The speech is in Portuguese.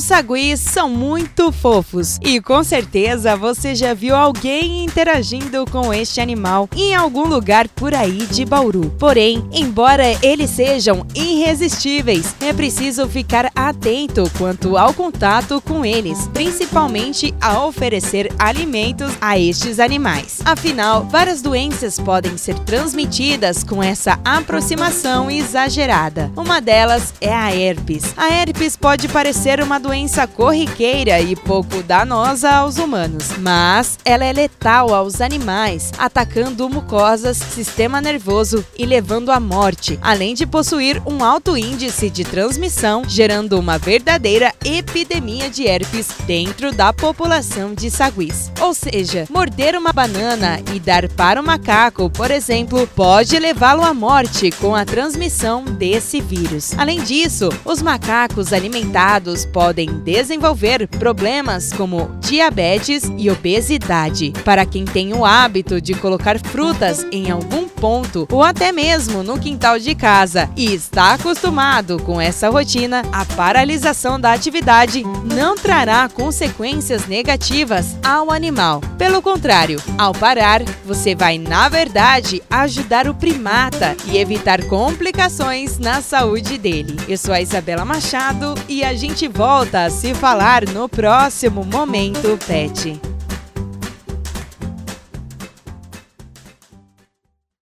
Os saguis são muito fofos e com certeza você já viu alguém interagindo com este animal em algum lugar por aí de Bauru. Porém, embora eles sejam irresistíveis, é preciso ficar atento quanto ao contato com eles, principalmente ao oferecer alimentos a estes animais. Afinal, várias doenças podem ser transmitidas com essa aproximação exagerada. Uma delas é a herpes. A herpes pode parecer uma doença corriqueira e pouco danosa aos humanos, mas ela é letal aos animais, atacando mucosas, sistema nervoso e levando à morte, além de possuir um alto índice de transmissão, gerando uma verdadeira epidemia de herpes dentro da população de saguis. Ou seja, morder uma banana e dar para o macaco, por exemplo, pode levá-lo à morte com a transmissão desse vírus. Além disso, os macacos alimentados podem desenvolver problemas como diabetes e obesidade. Para quem tem o hábito de colocar frutas em algum ponto ou até mesmo no quintal de casa e está acostumado com essa rotina, a paralisação da atividade não trará consequências negativas ao animal. Pelo contrário, ao parar, você vai, na verdade, ajudar o primata e evitar complicações na saúde dele. Eu sou a Isabela Machado e a gente volta a se falar no próximo Momento Pet.